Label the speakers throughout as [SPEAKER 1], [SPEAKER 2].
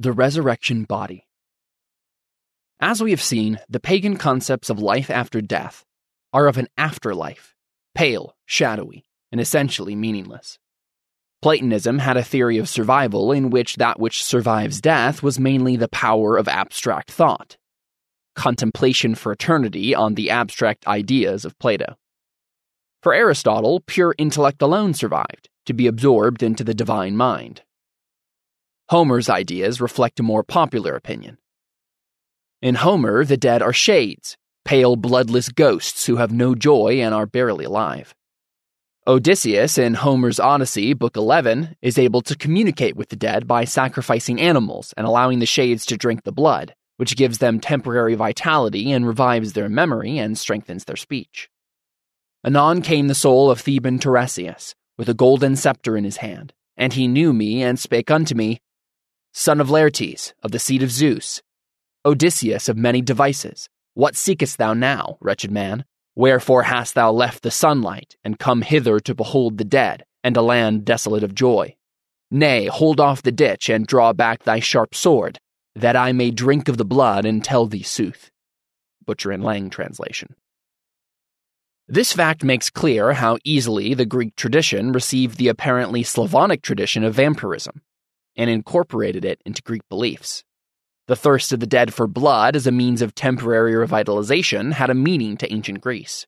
[SPEAKER 1] The resurrection body. As we have seen, the pagan concepts of life after death are of an afterlife, pale, shadowy, and essentially meaningless. Platonism had a theory of survival in which that which survives death was mainly the power of abstract thought, contemplation for eternity on the abstract ideas of Plato. For Aristotle, pure intellect alone survived, to be absorbed into the divine mind. Homer's ideas reflect a more popular opinion. In Homer, the dead are shades, pale, bloodless ghosts who have no joy and are barely alive. Odysseus in Homer's Odyssey, Book 11, is able to communicate with the dead by sacrificing animals and allowing the shades to drink the blood, which gives them temporary vitality and revives their memory and strengthens their speech. Anon came the soul of Theban Tiresias, with a golden scepter in his hand, and he knew me and spake unto me, son of Laertes, of the seed of Zeus, Odysseus of many devices, what seekest thou now, wretched man? Wherefore hast thou left the sunlight, and come hither to behold the dead, and a land desolate of joy? Nay, hold off the ditch, and draw back thy sharp sword, that I may drink of the blood and tell thee sooth. Butcher and Lang translation. This fact makes clear how easily the Greek tradition received the apparently Slavonic tradition of vampirism and incorporated it into Greek beliefs. The thirst of the dead for blood as a means of temporary revitalization had a meaning to ancient Greece.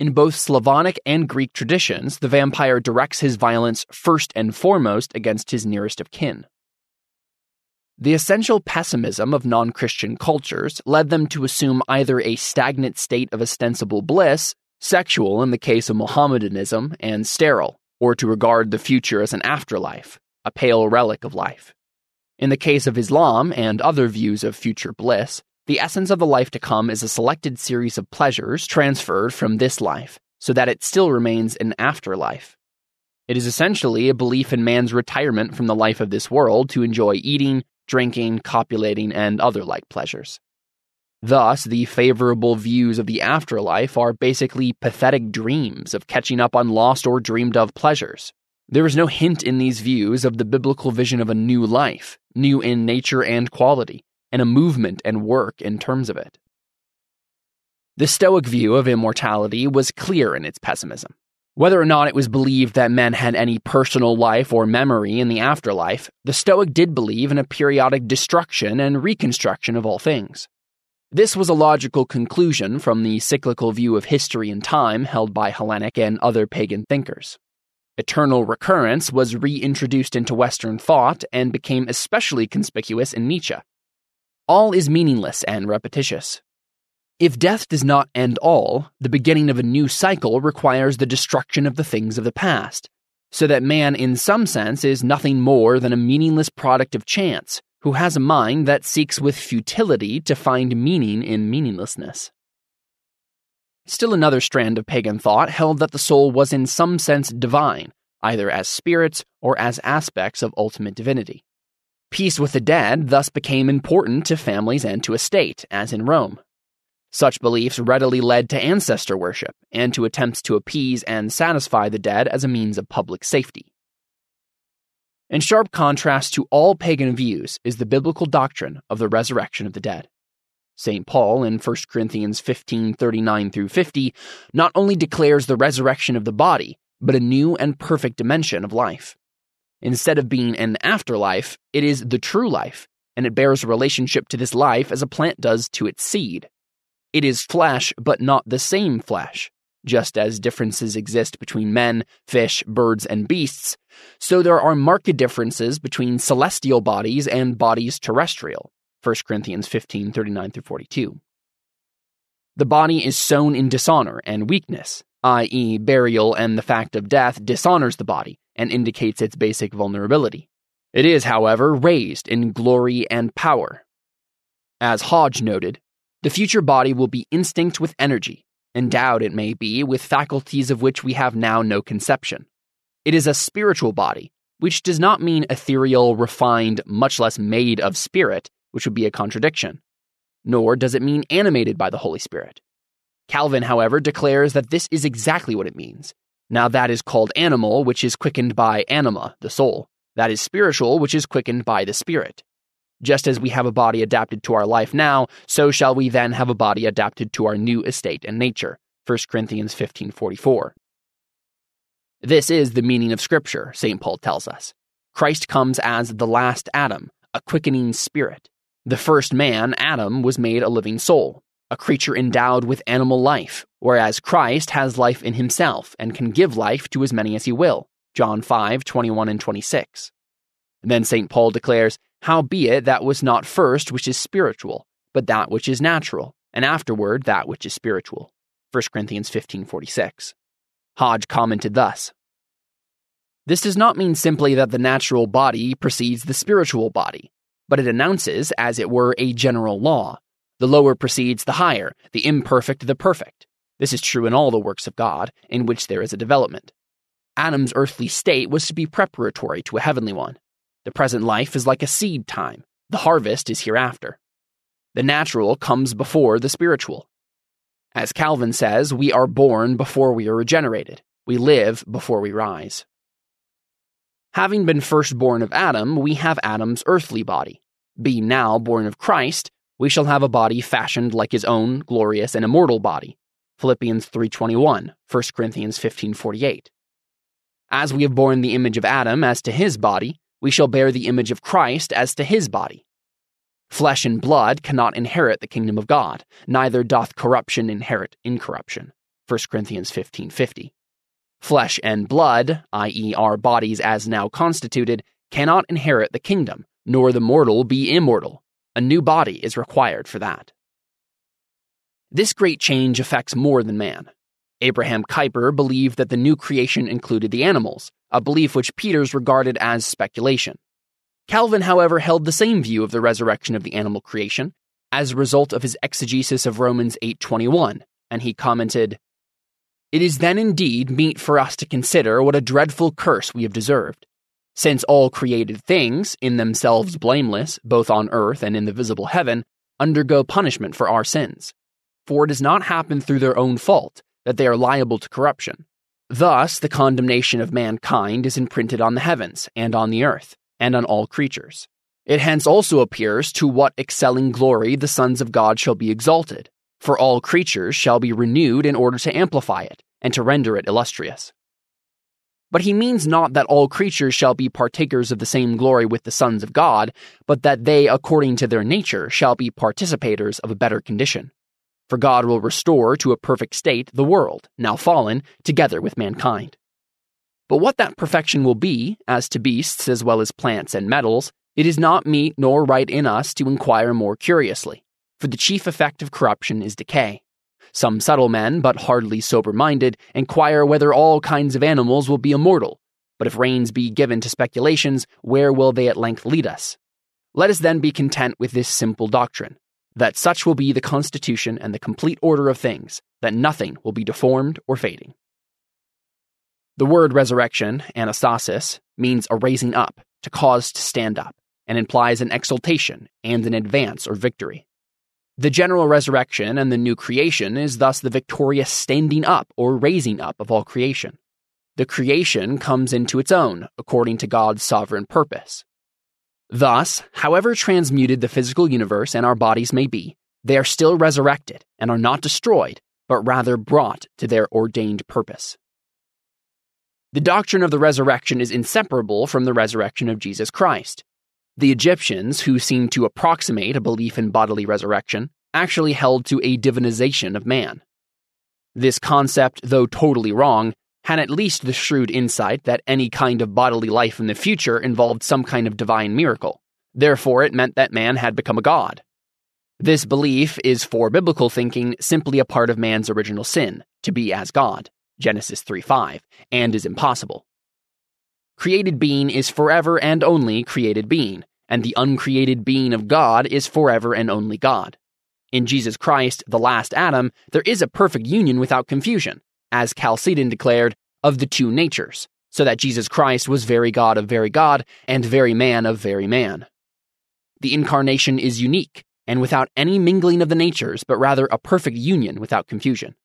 [SPEAKER 1] In both Slavonic and Greek traditions, the vampire directs his violence first and foremost against his nearest of kin. The essential pessimism of non Christian cultures led them to assume either a stagnant state of ostensible bliss, sexual in the case of Mohammedanism, and sterile, or to regard the future as an afterlife, a pale relic of life. In the case of Islam and other views of future bliss, the essence of the life to come is a selected series of pleasures transferred from this life, so that it still remains an afterlife. It is essentially a belief in man's retirement from the life of this world to enjoy eating, drinking, copulating, and other like pleasures. Thus, the favorable views of the afterlife are basically pathetic dreams of catching up on lost or dreamed of pleasures. There is no hint in these views of the biblical vision of a new life, new in nature and quality, and a movement and work in terms of it. The Stoic view of immortality was clear in its pessimism. Whether or not it was believed that men had any personal life or memory in the afterlife, the Stoic did believe in a periodic destruction and reconstruction of all things. This was a logical conclusion from the cyclical view of history and time held by Hellenic and other pagan thinkers. Eternal recurrence was reintroduced into Western thought and became especially conspicuous in Nietzsche. All is meaningless and repetitious. If death does not end all, the beginning of a new cycle requires the destruction of the things of the past, so that man, in some sense, is nothing more than a meaningless product of chance, who has a mind that seeks with futility to find meaning in meaninglessness. Still another strand of pagan thought held that the soul was in some sense divine, either as spirits or as aspects of ultimate divinity. Peace with the dead thus became important to families and to a state, as in Rome. Such beliefs readily led to ancestor worship and to attempts to appease and satisfy the dead as a means of public safety. In sharp contrast to all pagan views is the biblical doctrine of the resurrection of the dead. St. Paul in 1 Corinthians 15:39 through 50 not only declares the resurrection of the body, but a new and perfect dimension of life. Instead of being an afterlife, it is the true life, and it bears a relationship to this life as a plant does to its seed. It is flesh, but not the same flesh. Just as differences exist between men, fish, birds, and beasts, so there are marked differences between celestial bodies and bodies terrestrial. 1 Corinthians 15 39 through 42. The body is sown in dishonor and weakness, i.e., burial and the fact of death dishonors the body and indicates its basic vulnerability. It is, however, raised in glory and power. As Hodge noted, the future body will be instinct with energy, endowed, it may be, with faculties of which we have now no conception. It is a spiritual body, which does not mean ethereal, refined, much less made of spirit, which would be a contradiction. Nor does it mean animated by the Holy Spirit. Calvin, however, declares that this is exactly what it means. Now, that is called animal, which is quickened by anima, the soul. That is spiritual, which is quickened by the Spirit. Just as we have a body adapted to our life now, so shall we then have a body adapted to our new estate and nature. 1 Corinthians 15:44. This is the meaning of scripture, St. Paul tells us. Christ comes as the last Adam, a quickening spirit. The first man, Adam, was made a living soul, a creature endowed with animal life, whereas Christ has life in himself and can give life to as many as he will. John 5, 21 and 26. And then St. Paul declares, Howbeit that was not first which is spiritual, but that which is natural, and afterward that which is spiritual. 1 Corinthians 15, 46. Hodge commented thus This does not mean simply that the natural body precedes the spiritual body, but it announces, as it were, a general law. The lower precedes the higher, the imperfect the perfect. This is true in all the works of God, in which there is a development. Adam's earthly state was to be preparatory to a heavenly one. The present life is like a seed time, the harvest is hereafter. The natural comes before the spiritual. As Calvin says, we are born before we are regenerated. We live before we rise. Having been first born of Adam, we have Adam's earthly body. Being now born of Christ, we shall have a body fashioned like his own glorious and immortal body. Philippians 3:21, 1 Corinthians 15:48. As we have borne the image of Adam as to his body, we shall bear the image of Christ as to his body. Flesh and blood cannot inherit the kingdom of God, neither doth corruption inherit incorruption. 1 Corinthians 15:50. Flesh and blood, i.e. our bodies as now constituted, cannot inherit the kingdom, nor the mortal be immortal. A new body is required for that. This great change affects more than man. Abraham Kuyper believed that the new creation included the animals, a belief which Peters regarded as speculation. Calvin, however, held the same view of the resurrection of the animal creation as a result of his exegesis of Romans 8:21, and he commented, "It is then indeed meet for us to consider what a dreadful curse we have deserved, since all created things, in themselves blameless, both on earth and in the visible heaven, undergo punishment for our sins. For it does not happen through their own fault that they are liable to corruption. Thus, the condemnation of mankind is imprinted on the heavens and on the earth and on all creatures. It hence also appears to what excelling glory the sons of God shall be exalted, for all creatures shall be renewed in order to amplify it, and to render it illustrious. But he means not that all creatures shall be partakers of the same glory with the sons of God, but that they, according to their nature, shall be participators of a better condition. For God will restore to a perfect state the world, now fallen, together with mankind. But what that perfection will be, as to beasts as well as plants and metals, it is not meet nor right in us to inquire more curiously, for the chief effect of corruption is decay. Some subtle men, but hardly sober minded, inquire whether all kinds of animals will be immortal. But if reins be given to speculations, where will they at length lead us? Let us then be content with this simple doctrine that such will be the constitution and the complete order of things, that nothing will be deformed or fading. The word resurrection, anastasis, means a raising up, to cause to stand up, and implies an exaltation and an advance or victory. The general resurrection and the new creation is thus the victorious standing up or raising up of all creation. The creation comes into its own, according to God's sovereign purpose. Thus, however transmuted the physical universe and our bodies may be, they are still resurrected and are not destroyed, but rather brought to their ordained purpose. The doctrine of the resurrection is inseparable from the resurrection of Jesus Christ. The Egyptians, who seemed to approximate a belief in bodily resurrection, actually held to a divinization of man. This concept, though totally wrong, had at least the shrewd insight that any kind of bodily life in the future involved some kind of divine miracle. Therefore, it meant that man had become a god. This belief is, for biblical thinking, simply a part of man's original sin, to be as God. Genesis 3 5, and is impossible. Created being is forever and only created being, and the uncreated being of God is forever and only God. In Jesus Christ, the last Adam, there is a perfect union without confusion, as Chalcedon declared, of the two natures, so that Jesus Christ was very God of very God and very man of very man. The incarnation is unique and without any mingling of the natures, but rather a perfect union without confusion.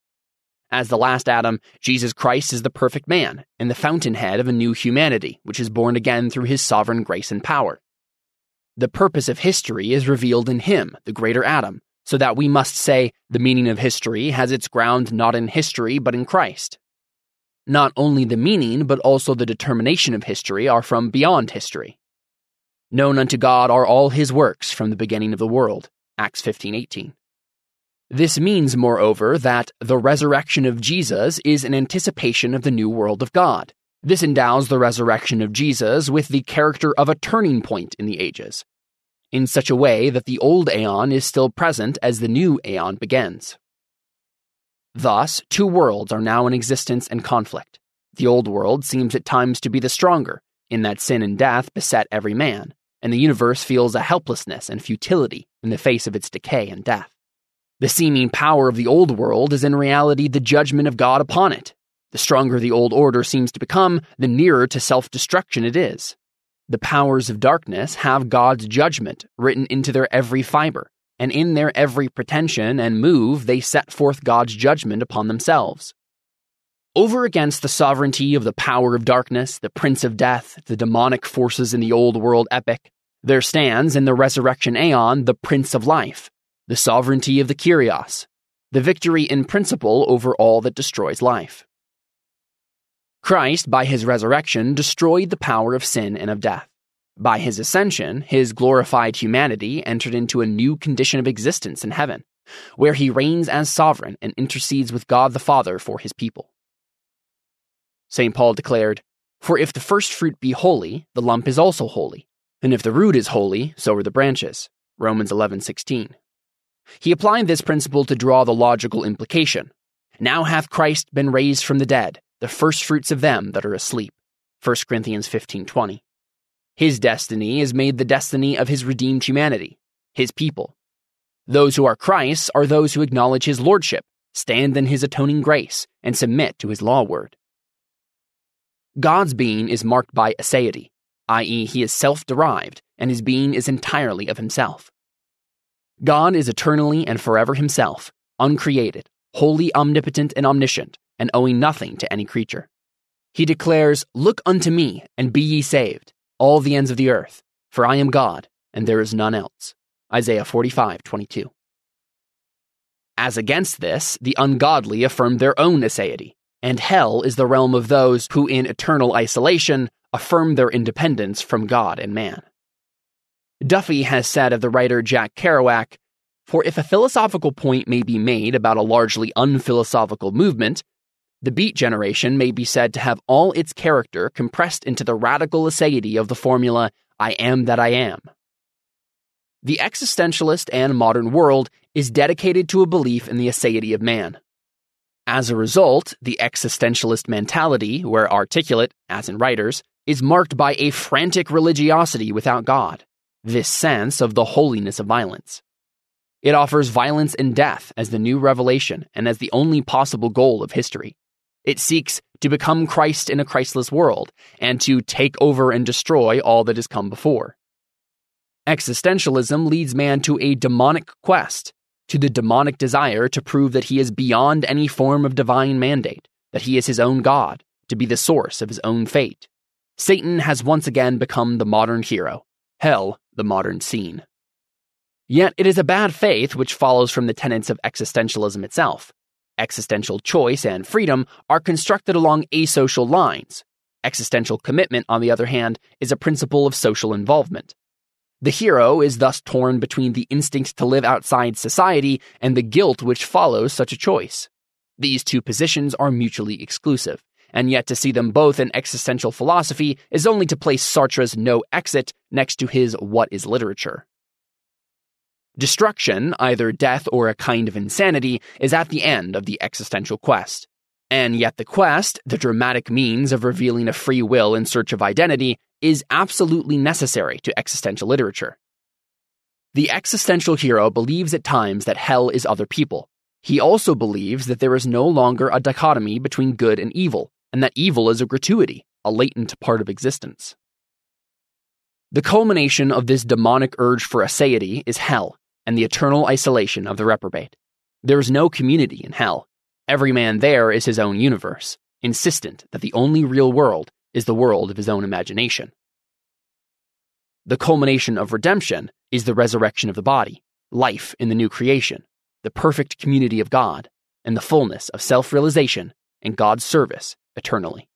[SPEAKER 1] As the last Adam, Jesus Christ is the perfect man and the fountainhead of a new humanity, which is born again through his sovereign grace and power. The purpose of history is revealed in him, the greater Adam, so that we must say the meaning of history has its ground not in history but in Christ. Not only the meaning, but also the determination of history are from beyond history. Known unto God are all his works from the beginning of the world. Acts 15:18. This means, moreover, that the resurrection of Jesus is an anticipation of the new world of God. This endows the resurrection of Jesus with the character of a turning point in the ages, in such a way that the old aeon is still present as the new aeon begins. Thus, two worlds are now in existence and conflict. The old world seems at times to be the stronger, in that sin and death beset every man, and the universe feels a helplessness and futility in the face of its decay and death. The seeming power of the old world is in reality the judgment of God upon it. The stronger the old order seems to become, the nearer to self destruction it is. The powers of darkness have God's judgment written into their every fiber, and in their every pretension and move they set forth God's judgment upon themselves. Over against the sovereignty of the power of darkness, the prince of death, the demonic forces in the old world epic, there stands in the resurrection aeon the prince of life, the sovereignty of the Kyrios, the victory in principle over all that destroys life. Christ, by his resurrection, destroyed the power of sin and of death. By his ascension, his glorified humanity entered into a new condition of existence in heaven, where he reigns as sovereign and intercedes with God the Father for his people. St. Paul declared, For if the first fruit be holy, the lump is also holy, and if the root is holy, so are the branches. Romans 11:16. He applied this principle to draw the logical implication. Now hath Christ been raised from the dead, the firstfruits of them that are asleep. 1 Corinthians 15:20. His destiny is made the destiny of his redeemed humanity, his people. Those who are Christ's are those who acknowledge his lordship, stand in his atoning grace, and submit to his law word. God's being is marked by aseity, i.e., he is self derived, and his being is entirely of himself. God is eternally and forever himself, uncreated, wholly omnipotent and omniscient, and owing nothing to any creature. He declares, Look unto me, and be ye saved, all the ends of the earth, for I am God, and there is none else. Isaiah 45, 22. As against this, the ungodly affirm their own aseity, and hell is the realm of those who, in eternal isolation, affirm their independence from God and man. Duffy has said of the writer Jack Kerouac For if a philosophical point may be made about a largely unphilosophical movement, the Beat Generation may be said to have all its character compressed into the radical aseity of the formula, I am that I am. The existentialist and modern world is dedicated to a belief in the aseity of man. As a result, the existentialist mentality, where articulate, as in writers, is marked by a frantic religiosity without God this sense of the holiness of violence. It offers violence and death as the new revelation and as the only possible goal of history. It seeks to become Christ in a Christless world and to take over and destroy all that has come before. Existentialism leads man to a demonic quest, to the demonic desire to prove that he is beyond any form of divine mandate, that he is his own God, to be the source of his own fate. Satan has once again become the modern hero, hell the modern scene. Yet it is a bad faith which follows from the tenets of existentialism itself. Existential choice and freedom are constructed along asocial lines. Existential commitment, on the other hand, is a principle of social involvement. The hero is thus torn between the instinct to live outside society and the guilt which follows such a choice. These two positions are mutually exclusive, and yet to see them both in existential philosophy is only to place Sartre's No Exit next to his What is Literature. Destruction, either death or a kind of insanity, is at the end of the existential quest. And yet the quest, the dramatic means of revealing a free will in search of identity, is absolutely necessary to existential literature. The existential hero believes at times that hell is other people. He also believes that there is no longer a dichotomy between good and evil, and that evil is a gratuity, a latent part of existence. The culmination of this demonic urge for aseity is hell and the eternal isolation of the reprobate. There is no community in hell. Every man there is his own universe, insistent that the only real world is the world of his own imagination. The culmination of redemption is the resurrection of the body, life in the new creation, the perfect community of God, and the fullness of self realization and God's service eternally.